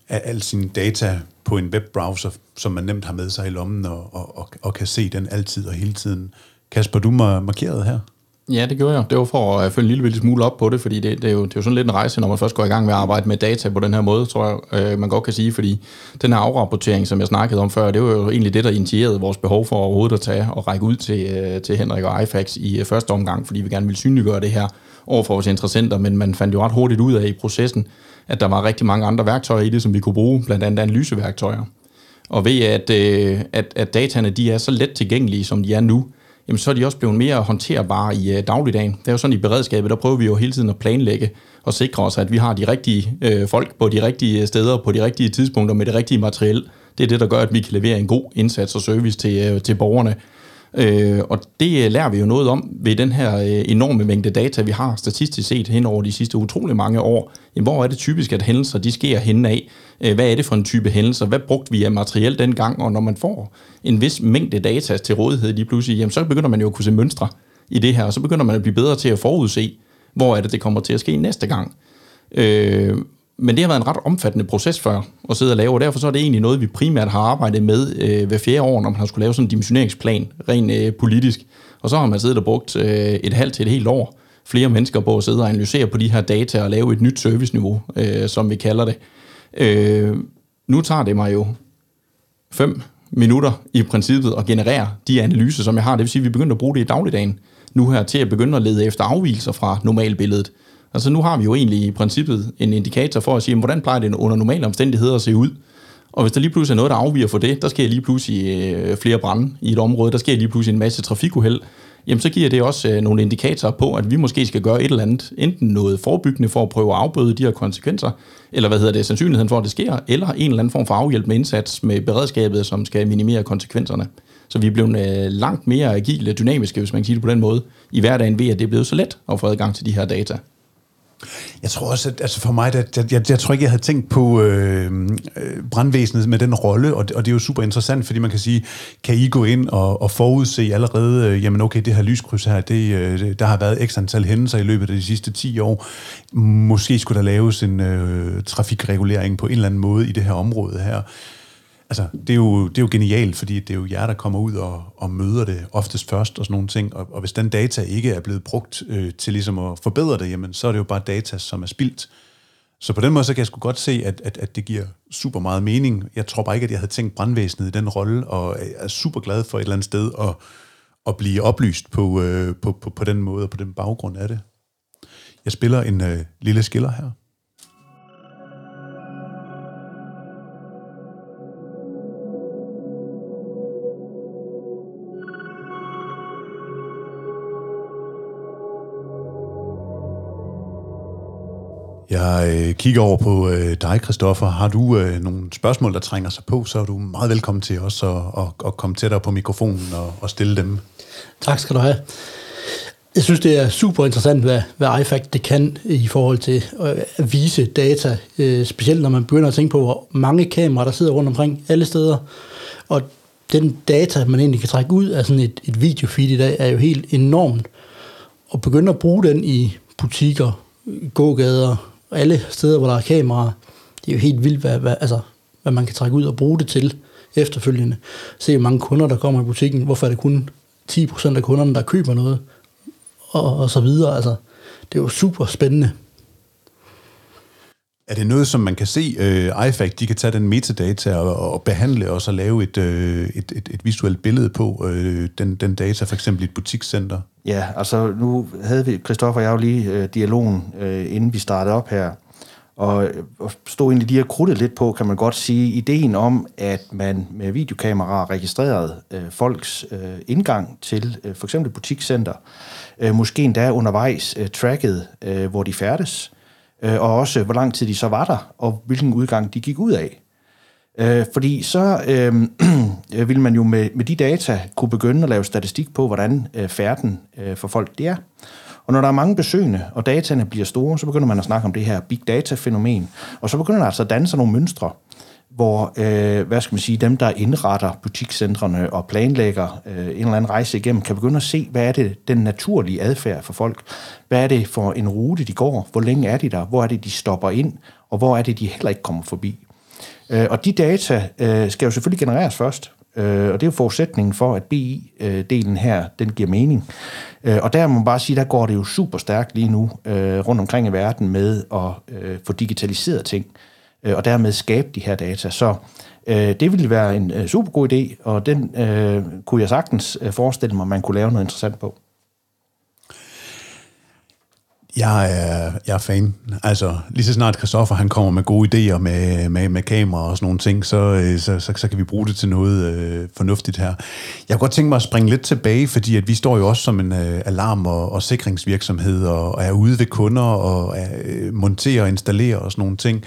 af al sin data på en webbrowser, som man nemt har med sig i lommen og, og, og, og kan se den altid og hele tiden. Kasper, du markeret her? Ja, det gjorde jeg. Det var for at følge en lille, lille smule op på det, fordi det, det, er jo, det er jo sådan lidt en rejse, når man først går i gang med at arbejde med data på den her måde, tror jeg, øh, man godt kan sige, fordi den her afrapportering, som jeg snakkede om før, det var jo egentlig det, der initierede vores behov for overhovedet at tage og række ud til, øh, til Henrik og iFax i øh, første omgang, fordi vi gerne ville synliggøre det her over for vores interessenter, men man fandt jo ret hurtigt ud af i processen, at der var rigtig mange andre værktøjer i det, som vi kunne bruge, blandt andet analyseværktøjer. Og ved at, øh, at, at dataene de er så let tilgængelige, som de er nu, jamen så er de også blevet mere håndterbare i øh, dagligdagen. Det er jo sådan i beredskabet, der prøver vi jo hele tiden at planlægge og sikre os, at vi har de rigtige øh, folk på de rigtige øh, steder, på de rigtige tidspunkter med det rigtige materiel. Det er det, der gør, at vi kan levere en god indsats og service til, øh, til borgerne. Øh, og det øh, lærer vi jo noget om ved den her øh, enorme mængde data, vi har statistisk set hen over de sidste utrolig mange år. Jamen, hvor er det typisk, at hændelser de sker hen af? Øh, hvad er det for en type hændelser? Hvad brugte vi af materiel dengang? Og når man får en vis mængde data til rådighed lige pludselig, jamen, så begynder man jo at kunne se mønstre i det her, og så begynder man at blive bedre til at forudse, hvor er det, det kommer til at ske næste gang. Øh, men det har været en ret omfattende proces før at sidde og lave, og derfor så er det egentlig noget, vi primært har arbejdet med øh, hver fjerde år, når man har skulle lave sådan en dimensioneringsplan, rent øh, politisk. Og så har man siddet og brugt øh, et halvt til et helt år, flere mennesker på at sidde og analysere på de her data og lave et nyt serviceniveau, øh, som vi kalder det. Øh, nu tager det mig jo fem minutter i princippet at generere de analyser, som jeg har. Det vil sige, at vi begynder at bruge det i dagligdagen nu her til at begynde at lede efter afvielser fra normalbilledet. Altså nu har vi jo egentlig i princippet en indikator for at sige, hvordan plejer det under normale omstændigheder at se ud. Og hvis der lige pludselig er noget, der afviger for det, der sker lige pludselig øh, flere brænde i et område, der sker lige pludselig en masse trafikuheld, jamen så giver det også øh, nogle indikatorer på, at vi måske skal gøre et eller andet, enten noget forebyggende for at prøve at afbøde de her konsekvenser, eller hvad hedder det, sandsynligheden for, at det sker, eller en eller anden form for afhjælpende indsats med beredskabet, som skal minimere konsekvenserne. Så vi er blevet øh, langt mere agile og dynamiske, hvis man kan sige det på den måde, i hverdagen ved, at det er blevet så let at få adgang til de her data. Jeg tror også, at altså for mig, at jeg, jeg, jeg tror ikke, jeg havde tænkt på øh, øh brandvæsenet med den rolle, og det, og det er jo super interessant, fordi man kan sige, kan I gå ind og, og forudse allerede, øh, jamen okay, det her lyskryds her, det, øh, der har været x antal hændelser i løbet af de sidste 10 år. Måske skulle der laves en øh, trafikregulering på en eller anden måde i det her område her altså, det er, jo, det er jo genialt, fordi det er jo jer, der kommer ud og, og møder det oftest først og sådan nogle ting. Og, og hvis den data ikke er blevet brugt øh, til ligesom at forbedre det, jamen, så er det jo bare data, som er spildt. Så på den måde, så kan jeg sgu godt se, at, at, at det giver super meget mening. Jeg tror bare ikke, at jeg havde tænkt brandvæsenet i den rolle, og er super glad for et eller andet sted at, at blive oplyst på, øh, på, på, på den måde og på den baggrund af det. Jeg spiller en øh, lille skiller her. Jeg øh, kigger over på øh, dig, Christoffer. Har du øh, nogle spørgsmål, der trænger sig på, så er du meget velkommen til os at, at, at komme tættere på mikrofonen og, og stille dem. Tak skal du have. Jeg synes, det er super interessant, hvad, hvad IFAC det kan i forhold til at vise data, øh, specielt når man begynder at tænke på, hvor mange kameraer, der sidder rundt omkring alle steder. Og den data, man egentlig kan trække ud af sådan et, et videofeed i dag, er jo helt enormt. Og begynde at bruge den i butikker, gågader, alle steder, hvor der er kameraer, det er jo helt vildt, hvad, hvad, altså, hvad man kan trække ud og bruge det til efterfølgende. Se, hvor mange kunder, der kommer i butikken. Hvorfor er det kun 10% af kunderne, der køber noget? Og, og så videre. Altså, det er jo super spændende. Er det noget, som man kan se, uh, iFact, de kan tage den metadata og, og behandle og så lave et, uh, et, et, et visuelt billede på uh, den, den data, for eksempel i et butikscenter? Ja, altså nu havde vi, Christoffer og jeg jo lige uh, dialogen, uh, inden vi startede op her, og, og stod egentlig lige og krudte lidt på, kan man godt sige, ideen om, at man med videokameraer registrerede uh, folks uh, indgang til uh, for eksempel butikscenter, uh, måske endda undervejs uh, tracket, uh, hvor de færdes, øh, øh, og også hvor lang tid de så var der, og hvilken udgang de gik ud af. Øh, fordi så øh, vil man jo med, med de data kunne begynde at lave statistik på, hvordan øh, færden øh, for folk det er. Og når der er mange besøgende, og dataene bliver store, så begynder man at snakke om det her big data-fænomen, og så begynder der altså at danne sig nogle mønstre, hvor, øh, hvad skal man sige, dem, der indretter butikscentrene og planlægger øh, en eller anden rejse igennem, kan begynde at se, hvad er det den naturlige adfærd for folk? Hvad er det for en rute, de går? Hvor længe er de der? Hvor er det, de stopper ind? Og hvor er det, de heller ikke kommer forbi? Øh, og de data øh, skal jo selvfølgelig genereres først, øh, og det er jo forudsætningen for, at BI-delen øh, her, den giver mening. Øh, og der må man bare sige, der går det jo super stærkt lige nu øh, rundt omkring i verden med at øh, få digitaliseret ting øh, Øh, og dermed skabe de her data. Så øh, det ville være en øh, super god idé, og den øh, kunne jeg sagtens øh, forestille mig, man kunne lave noget interessant på. Jeg er, jeg er fan. Altså, lige så snart Christoffer han kommer med gode idéer med, med, med kamera og sådan nogle ting, så, øh, så, så, så kan vi bruge det til noget øh, fornuftigt her. Jeg kunne godt tænke mig at springe lidt tilbage, fordi at vi står jo også som en øh, alarm- og, og sikringsvirksomhed, og, og er ude ved kunder, og er, øh, monterer og installerer og sådan nogle ting.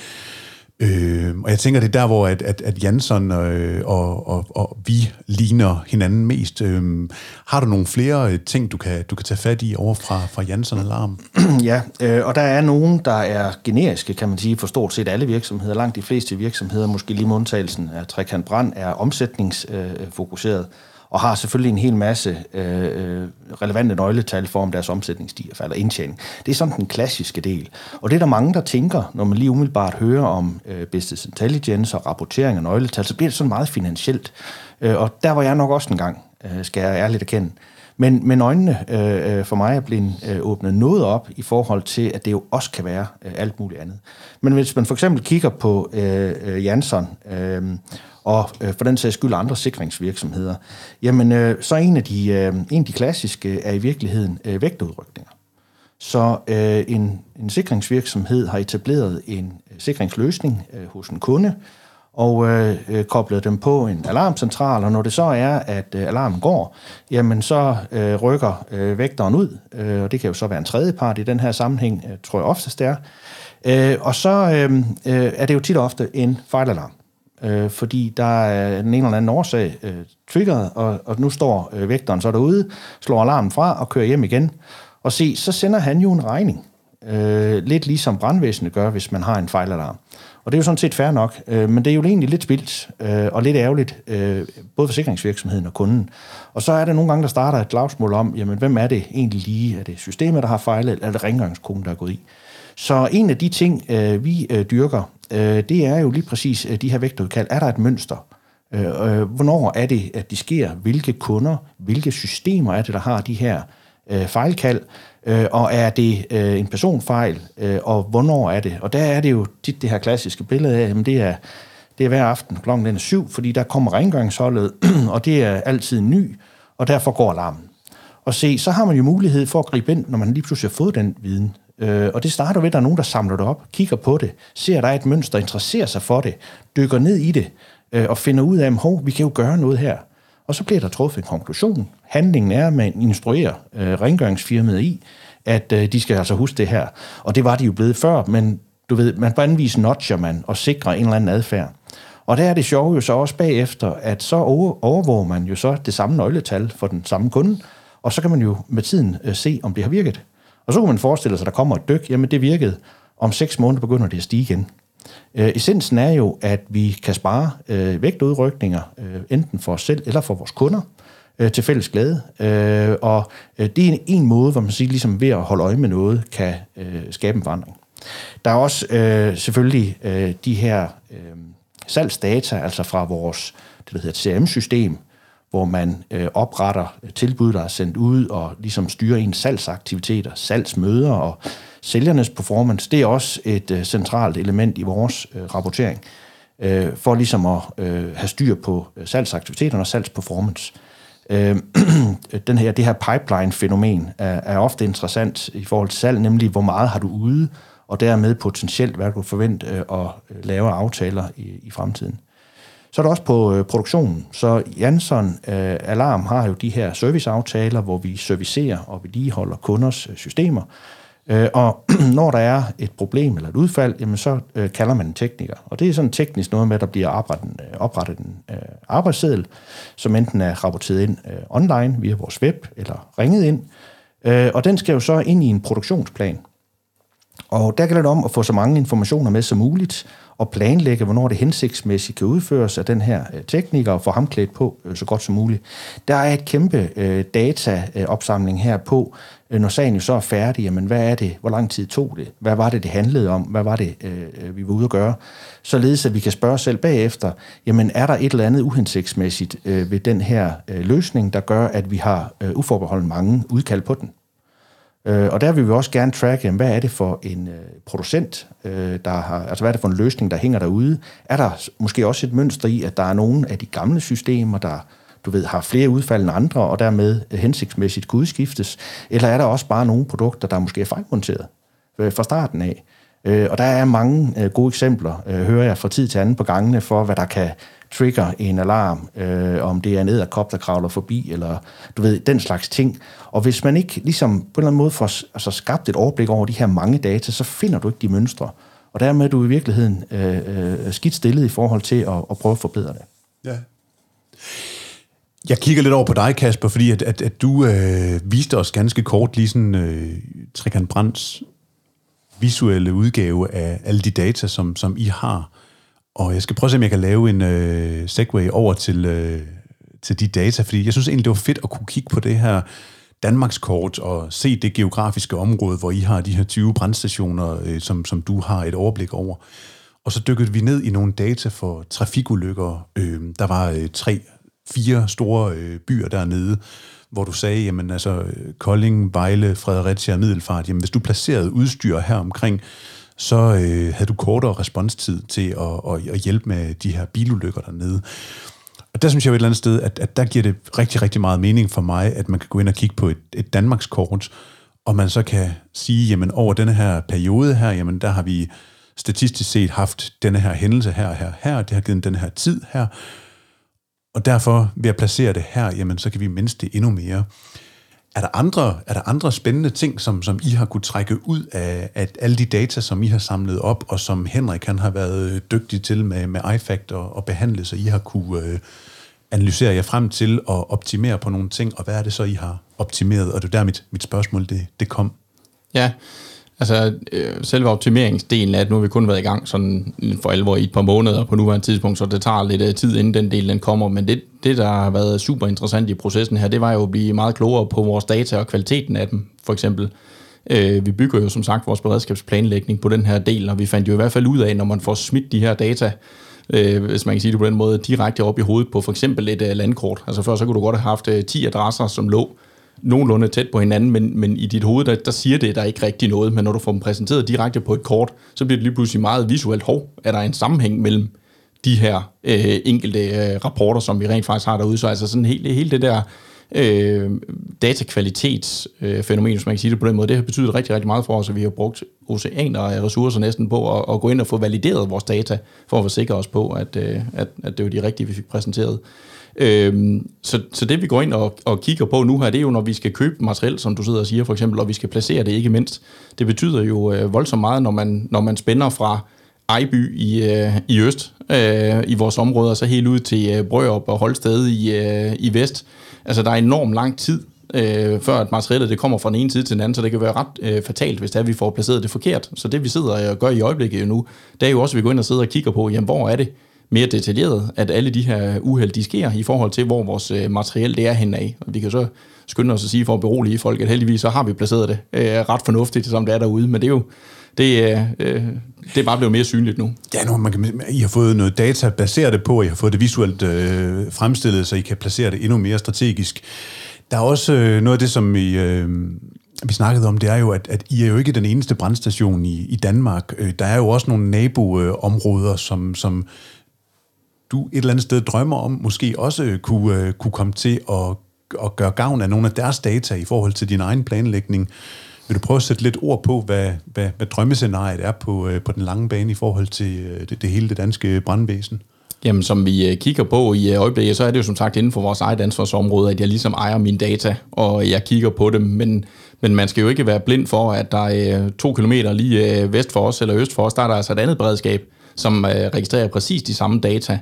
Øh, og jeg tænker, det er der, hvor at, at, at Jansson øh, og, og, og vi ligner hinanden mest. Øh, har du nogle flere øh, ting, du kan, du kan tage fat i over fra, fra Jansson Alarm? Ja, øh, og der er nogen, der er generiske, kan man sige, for stort set alle virksomheder. Langt de fleste virksomheder, måske lige med undtagelsen af Trekant Brand, er omsætningsfokuseret. Øh, og har selvfølgelig en hel masse øh, relevante nøgletal for, om deres omsætning stiger eller indtjening. Det er sådan den klassiske del. Og det er der mange, der tænker, når man lige umiddelbart hører om øh, business intelligence og rapportering af nøgletal, så bliver det sådan meget finansielt. Øh, og der var jeg nok også en gang, øh, skal jeg ærligt erkende. Men, men øjnene øh, øh, for mig er blevet øh, åbnet noget op i forhold til, at det jo også kan være øh, alt muligt andet. Men hvis man for eksempel kigger på øh, øh Jansson øh, og øh, for den sags skyld andre sikringsvirksomheder, jamen øh, så en af, de, øh, en af de klassiske er i virkeligheden øh, vægtudrykninger. Så øh, en, en sikringsvirksomhed har etableret en øh, sikringsløsning øh, hos en kunde, og øh, øh, koblet dem på en alarmcentral, og når det så er, at øh, alarmen går, jamen så øh, rykker øh, vægteren ud, øh, og det kan jo så være en tredjepart i den her sammenhæng, øh, tror jeg oftest det er. Øh, og så øh, øh, er det jo tit ofte en fejlalarm øh, fordi der er en eller anden årsag øh, triggeret, og, og nu står øh, vægteren så derude, slår alarmen fra og kører hjem igen. Og se, så sender han jo en regning. Øh, lidt ligesom brandvæsenet gør, hvis man har en fejlalarm. Og det er jo sådan set fair nok, øh, men det er jo egentlig lidt spildt øh, og lidt ærgerligt, øh, både forsikringsvirksomheden og kunden. Og så er der nogle gange, der starter et slagsmål om, jamen hvem er det egentlig lige? Er det systemet, der har fejlet, eller er det rengøringskonen, der er gået i? Så en af de ting, øh, vi øh, dyrker, øh, det er jo lige præcis øh, de her vægtudkald. Er der et mønster? Øh, øh, hvornår er det, at de sker? Hvilke kunder, hvilke systemer er det, der har de her øh, fejlkald? Øh, og er det øh, en personfejl? Øh, og hvornår er det? Og der er det jo tit det her klassiske billede af, at det er, det er hver aften klokken den er syv, fordi der kommer rengøringsholdet, og det er altid ny, og derfor går alarmen. Og se, så har man jo mulighed for at gribe ind, når man lige pludselig har fået den viden. Øh, og det starter ved, at der er nogen, der samler det op, kigger på det, ser, at der er et mønster, interesserer sig for det, dykker ned i det, øh, og finder ud af, at vi kan jo gøre noget her. Og så bliver der truffet en konklusion. Handlingen er, at man instruerer øh, rengøringsfirmaet i, at øh, de skal altså huske det her. Og det var de jo blevet før, men du ved, man på anden vis notcher man og sikrer en eller anden adfærd. Og der er det sjove jo så også bagefter, at så overvåger man jo så det samme nøgletal for den samme kunde, Og så kan man jo med tiden øh, se, om det har virket. Og så kunne man forestille sig, at der kommer et dyk. Jamen, det virkede. Om seks måneder begynder det at stige igen. Øh, essensen er jo, at vi kan spare øh, vægtudrykninger, øh, enten for os selv eller for vores kunder, øh, til fælles glæde. Øh, og øh, det er en, en måde, hvor man siger, ligesom ved at holde øje med noget, kan øh, skabe en forandring. Der er også øh, selvfølgelig øh, de her øh, salgsdata, altså fra vores det, der hedder CRM-system, hvor man øh, opretter tilbud, der er sendt ud, og ligesom styrer ens salgsaktiviteter, salgsmøder og sælgernes performance. Det er også et øh, centralt element i vores øh, rapportering, øh, for ligesom at øh, have styr på øh, salgsaktiviteterne og salgsperformance. Øh, den her, det her pipeline-fænomen er, er ofte interessant i forhold til salg, nemlig hvor meget har du ude, og dermed potentielt, hvad du forventer øh, at øh, lave aftaler i, i fremtiden. Så er der også på øh, produktionen. Så Jansson øh, Alarm har jo de her serviceaftaler, hvor vi servicerer og vedligeholder kunders øh, systemer. Øh, og når der er et problem eller et udfald, jamen så øh, kalder man en tekniker. Og det er sådan teknisk noget med, at der bliver oprettet, øh, oprettet en øh, arbejdsseddel, som enten er rapporteret ind øh, online via vores web eller ringet ind. Øh, og den skal jo så ind i en produktionsplan. Og der gælder det om at få så mange informationer med som muligt, og planlægge, hvornår det hensigtsmæssigt kan udføres af den her øh, tekniker, og få ham klædt på øh, så godt som muligt. Der er et kæmpe øh, dataopsamling her på, øh, når sagen jo så er færdig, jamen hvad er det, hvor lang tid tog det, hvad var det, det handlede om, hvad var det, øh, vi var ude at gøre, således at vi kan spørge os selv bagefter, jamen er der et eller andet uhensigtsmæssigt øh, ved den her øh, løsning, der gør, at vi har øh, uforbeholdt mange udkald på den. Øh, og der vil vi også gerne tracke, hvad er det for en øh, producent, øh, der har, altså hvad er det for en løsning, der hænger derude? Er der måske også et mønster i, at der er nogle af de gamle systemer, der du ved, har flere udfald end andre, og dermed øh, hensigtsmæssigt kunne udskiftes? Eller er der også bare nogle produkter, der måske er fejlmonteret øh, fra starten af? Øh, og der er mange gode eksempler, hører jeg fra tid til anden på gangene, for hvad der kan trigger en alarm, øh, om det er en æderkop, der kravler forbi, eller du ved, den slags ting. Og hvis man ikke ligesom på en eller anden måde får altså, skabt et overblik over de her mange data, så finder du ikke de mønstre. Og dermed er du i virkeligheden øh, øh, skidt stillet i forhold til at, at prøve at forbedre det. Ja. Jeg kigger lidt over på dig, Kasper, fordi at, at, at du øh, viste os ganske kort lige sådan øh, Trikand Brands visuelle udgave af alle de data, som, som I har. Og jeg skal prøve at se, om jeg kan lave en øh, segway over til, øh, til de data, fordi jeg synes egentlig, det var fedt at kunne kigge på det her Danmarkskort og se det geografiske område, hvor I har de her 20 brandstationer, øh, som, som du har et overblik over. Og så dykkede vi ned i nogle data for trafikulykker. Øh, der var øh, tre, fire store øh, byer dernede, hvor du sagde, jamen altså Kolding, Vejle, Fredericia og Middelfart, jamen hvis du placerede udstyr her omkring, så øh, havde du kortere responstid til at, at, at hjælpe med de her bilulykker dernede. Og der synes jeg jo et eller andet sted, at, at der giver det rigtig, rigtig meget mening for mig, at man kan gå ind og kigge på et, et Danmarkskort, og man så kan sige, jamen over denne her periode her, jamen der har vi statistisk set haft denne her hændelse her og her, her, det har givet den her tid her, og derfor ved at placere det her, jamen så kan vi mindske det endnu mere. Er der andre, er der andre spændende ting, som, som I har kunne trække ud af, af alle de data, som I har samlet op, og som Henrik han har været dygtig til med, med iFact og, og behandle, så I har kunne øh, analysere jer frem til og optimere på nogle ting, og hvad er det så, I har optimeret? Og det er der, mit, mit spørgsmål det, det kom. Ja, Altså, øh, selve optimeringsdelen af det, nu har vi kun været i gang sådan for alvor i et par måneder på nuværende tidspunkt, så det tager lidt øh, tid, inden den del den kommer. Men det, det, der har været super interessant i processen her, det var jo at blive meget klogere på vores data og kvaliteten af dem, for eksempel. Øh, vi bygger jo som sagt vores beredskabsplanlægning på den her del, og vi fandt jo i hvert fald ud af, når man får smidt de her data, øh, hvis man kan sige det på den måde, direkte op i hovedet på for eksempel et uh, landkort. Altså før så kunne du godt have haft øh, uh, 10 adresser, som lå nogenlunde tæt på hinanden, men, men i dit hoved, der, der siger det der ikke rigtig noget, men når du får dem præsenteret direkte på et kort, så bliver det lige pludselig meget visuelt. Hov, er der en sammenhæng mellem de her øh, enkelte øh, rapporter, som vi rent faktisk har derude, så altså sådan hele, hele det der øh, datakvalitetsfænomen, øh, hvis man kan sige det på den måde, det har betydet rigtig, rigtig meget for os, at vi har brugt oceaner af ressourcer næsten på at, at gå ind og få valideret vores data, for at forsikre os på, at, øh, at, at det var de rigtige, vi fik præsenteret. Øhm, så, så det vi går ind og, og kigger på nu her, det er jo, når vi skal købe materiel, som du sidder og siger for eksempel, og vi skal placere det ikke mindst. Det betyder jo øh, voldsomt meget, når man, når man spænder fra Ejby i, øh, i øst, øh, i vores område, og så helt ud til øh, Brørup og Holsted i, øh, i vest. Altså, der er enormt lang tid, øh, før at materialet det kommer fra den ene side til den anden, så det kan være ret øh, fatalt, hvis det er, at vi får placeret det forkert. Så det vi sidder og gør i øjeblikket jo nu, det er jo også, at vi går ind og sidder og kigger på, jamen hvor er det mere detaljeret, at alle de her uheld, de sker i forhold til, hvor vores øh, materiel det er henad. Og vi kan så skynde os at sige for at berolige folk, at heldigvis så har vi placeret det øh, ret fornuftigt, som det er derude. Men det er jo, det, øh, øh det er bare blevet mere synligt nu. Ja, nu man kan, I har fået noget data baseret på, I har fået det visuelt øh, fremstillet, så I kan placere det endnu mere strategisk. Der er også øh, noget af det, som I, øh, vi snakkede om, det er jo, at, at I er jo ikke den eneste brandstation i, i Danmark. Øh, der er jo også nogle naboområder, som, som du et eller andet sted drømmer om, måske også øh, kunne, øh, kunne komme til at, at gøre gavn af nogle af deres data i forhold til din egen planlægning. Vil du prøve at sætte lidt ord på, hvad, hvad, hvad drømmescenariet er på, øh, på den lange bane i forhold til øh, det, det hele det danske brandvæsen? Jamen, som vi øh, kigger på i øh, øjeblikket, så er det jo som sagt inden for vores eget ansvarsområde, at jeg ligesom ejer mine data, og jeg kigger på dem, men, men man skal jo ikke være blind for, at der er to kilometer lige vest for os eller øst for os, der er der altså et andet beredskab, som øh, registrerer præcis de samme data.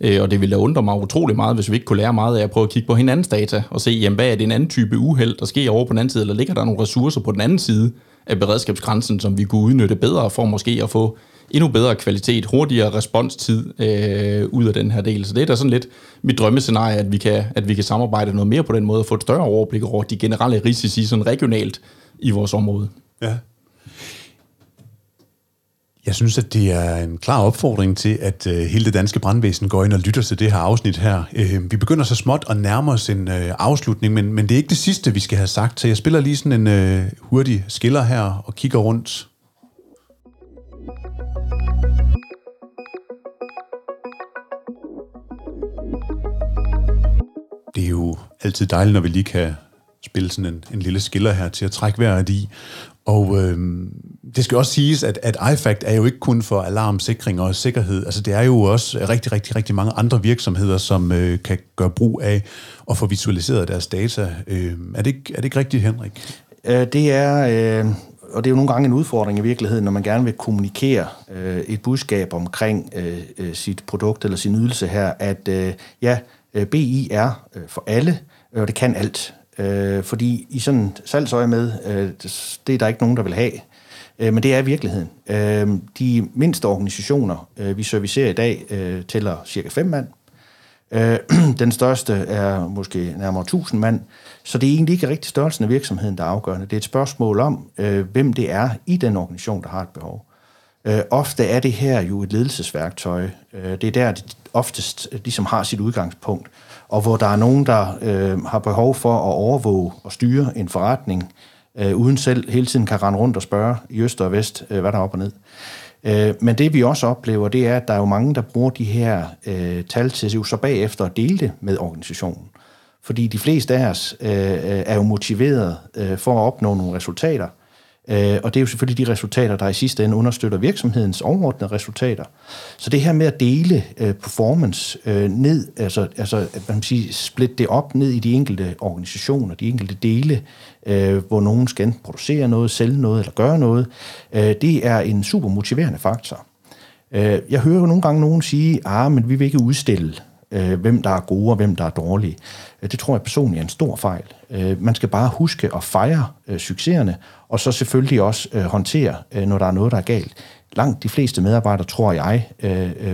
Øh, og det ville da undre mig utrolig meget, hvis vi ikke kunne lære meget af at prøve at kigge på hinandens data og se, jamen, hvad er det en anden type uheld, der sker over på den anden side, eller ligger der nogle ressourcer på den anden side af beredskabsgrænsen, som vi kunne udnytte bedre for måske at få endnu bedre kvalitet, hurtigere responstid øh, ud af den her del. Så det er da sådan lidt mit drømmescenarie, at vi, kan, at vi kan samarbejde noget mere på den måde og få et større overblik over de generelle risici sådan regionalt i vores område. Ja. Jeg synes, at det er en klar opfordring til, at øh, hele det danske brandvæsen går ind og lytter til det her afsnit her. Øh, vi begynder så småt at nærme os en øh, afslutning, men, men det er ikke det sidste, vi skal have sagt. Så jeg spiller lige sådan en øh, hurtig skiller her og kigger rundt det er jo altid dejligt, når vi lige kan spille sådan en, en lille skiller her til at trække vejret i. Og øh, det skal også siges, at, at iFact er jo ikke kun for alarmsikring og sikkerhed. Altså det er jo også rigtig, rigtig, rigtig mange andre virksomheder, som øh, kan gøre brug af at få visualiseret deres data. Øh, er, det ikke, er det ikke rigtigt, Henrik? Øh, det er... Øh og det er jo nogle gange en udfordring i virkeligheden, når man gerne vil kommunikere øh, et budskab omkring øh, øh sit produkt eller sin ydelse her, at øh, ja, øh, BI er øh, for alle, øh, og det kan alt. Øh, fordi i sådan salgsøje med, øh, det er der ikke nogen, der vil have. Øh, men det er virkeligheden. Øh, de mindste organisationer, vi servicerer i dag, tæller cirka 5 mand. den største er måske nærmere 1000 mand. Så det er egentlig ikke rigtig størrelsen af virksomheden, der er afgørende. Det er et spørgsmål om, hvem det er i den organisation, der har et behov. Øh, ofte er det her jo et ledelsesværktøj. Øh, det er der, det oftest ligesom har sit udgangspunkt. Og hvor der er nogen, der øh, har behov for at overvåge og styre en forretning, øh, uden selv hele tiden kan rende rundt og spørge i øst og vest, øh, hvad der er op og ned. Øh, men det vi også oplever, det er, at der er jo mange, der bruger de her øh, tal til så bagefter at dele det med organisationen. Fordi de fleste af os øh, øh er jo motiveret øh, for at opnå nogle resultater. Øh, og det er jo selvfølgelig de resultater, der i sidste ende understøtter virksomhedens overordnede resultater. Så det her med at dele øh, performance øh, ned, altså, altså man man sige, splitte det op ned i de enkelte organisationer, de enkelte dele, øh, hvor nogen skal producere noget, sælge noget eller gøre noget, det er en super motiverende faktor. Jeg hører jo nogle gange nogen sige, ah, men vi vil ikke udstille hvem der er gode og hvem der er dårlige. Øh, det tror jeg personligt er en stor fejl. Øh, man skal bare huske at fejre øh, succeserne, og så selvfølgelig også håndtere, når der er noget, der er galt. Langt de fleste medarbejdere, tror jeg,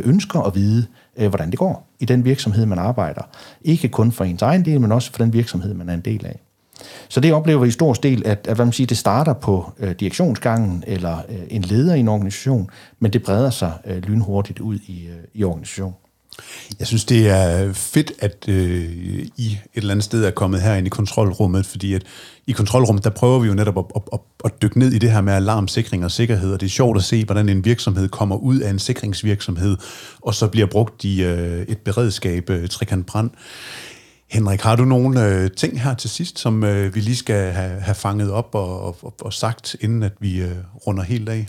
ønsker at vide, hvordan det går i den virksomhed, man arbejder. Ikke kun for ens egen del, men også for den virksomhed, man er en del af. Så det oplever vi i stor stil, at, at hvad man siger, det starter på øh, direktionsgangen eller øh, en leder i en organisation, men det breder sig øh, lynhurtigt ud i, øh, i organisationen. Jeg synes, det er fedt, at øh, I et eller andet sted er kommet her ind i kontrolrummet, fordi at i kontrolrummet, der prøver vi jo netop at, at, at, at dykke ned i det her med alarmsikring og sikkerhed, og det er sjovt at se, hvordan en virksomhed kommer ud af en sikringsvirksomhed, og så bliver brugt i øh, et beredskab, øh, trekant brand. Henrik, har du nogle øh, ting her til sidst, som øh, vi lige skal have, have fanget op og, og, og sagt, inden at vi øh, runder helt af?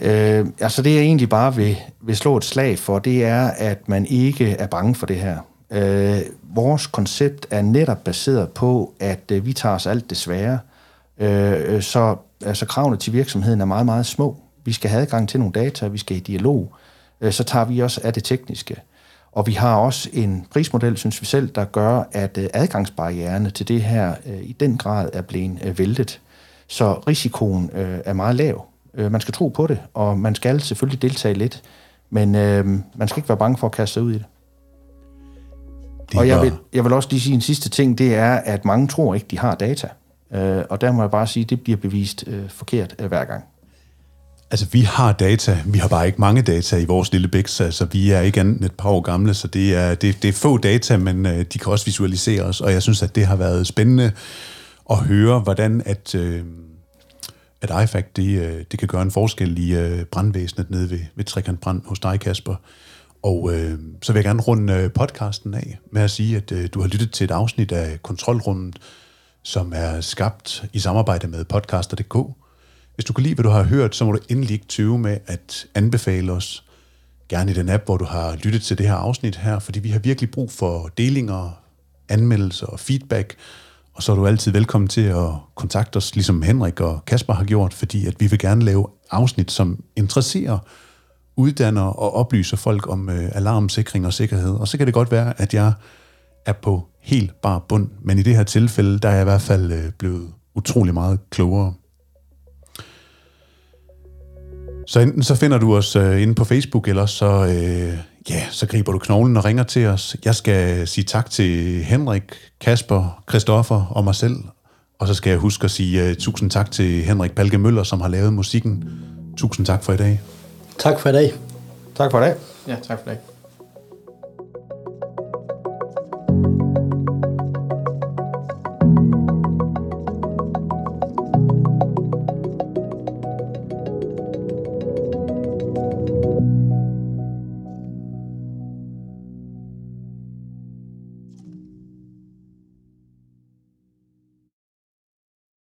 Øh, altså det jeg egentlig bare vil, vil slå et slag for, det er, at man ikke er bange for det her. Øh, vores koncept er netop baseret på, at øh, vi tager os alt det svære. Øh, øh, så altså, kravene til virksomheden er meget, meget små. Vi skal have adgang til nogle data, vi skal i dialog. Øh, så tager vi også af det tekniske. Og vi har også en prismodel, synes vi selv, der gør, at øh, adgangsbarriererne til det her øh, i den grad er blevet øh, væltet. Så risikoen øh, er meget lav. Øh, man skal tro på det, og man skal selvfølgelig deltage lidt, men øh, man skal ikke være bange for at kaste sig ud i det. det og jeg vil, jeg vil også lige sige en sidste ting, det er, at mange tror ikke, de har data. Øh, og der må jeg bare sige, at det bliver bevist øh, forkert øh, hver gang. Altså, vi har data. Vi har bare ikke mange data i vores lille bæks. Altså, vi er ikke andet end et par år gamle, så det er, det, det er få data, men øh, de kan også visualiseres, og jeg synes, at det har været spændende at høre, hvordan at, øh, at IFAC, det, øh, det kan gøre en forskel i øh, brandvæsenet nede ved, ved Trekant Brand hos dig, Kasper. Og øh, så vil jeg gerne runde øh, podcasten af med at sige, at øh, du har lyttet til et afsnit af Kontrolrummet, som er skabt i samarbejde med podcaster.dk. Hvis du kan lide, hvad du har hørt, så må du endelig ikke tøve med at anbefale os, gerne i den app, hvor du har lyttet til det her afsnit her, fordi vi har virkelig brug for delinger, anmeldelser og feedback, og så er du altid velkommen til at kontakte os, ligesom Henrik og Kasper har gjort, fordi at vi vil gerne lave afsnit, som interesserer, uddanner og oplyser folk om øh, alarmsikring og sikkerhed. Og så kan det godt være, at jeg er på helt bar bund, men i det her tilfælde, der er jeg i hvert fald øh, blevet utrolig meget klogere. Så enten så finder du os øh, inde på Facebook, eller så, øh, ja, så griber du knoglen og ringer til os. Jeg skal sige tak til Henrik, Kasper, Christoffer og mig selv. Og så skal jeg huske at sige uh, tusind tak til Henrik Palke Møller, som har lavet musikken. Tusind tak for i dag. Tak for i dag. Tak for i dag. Ja, tak for i dag.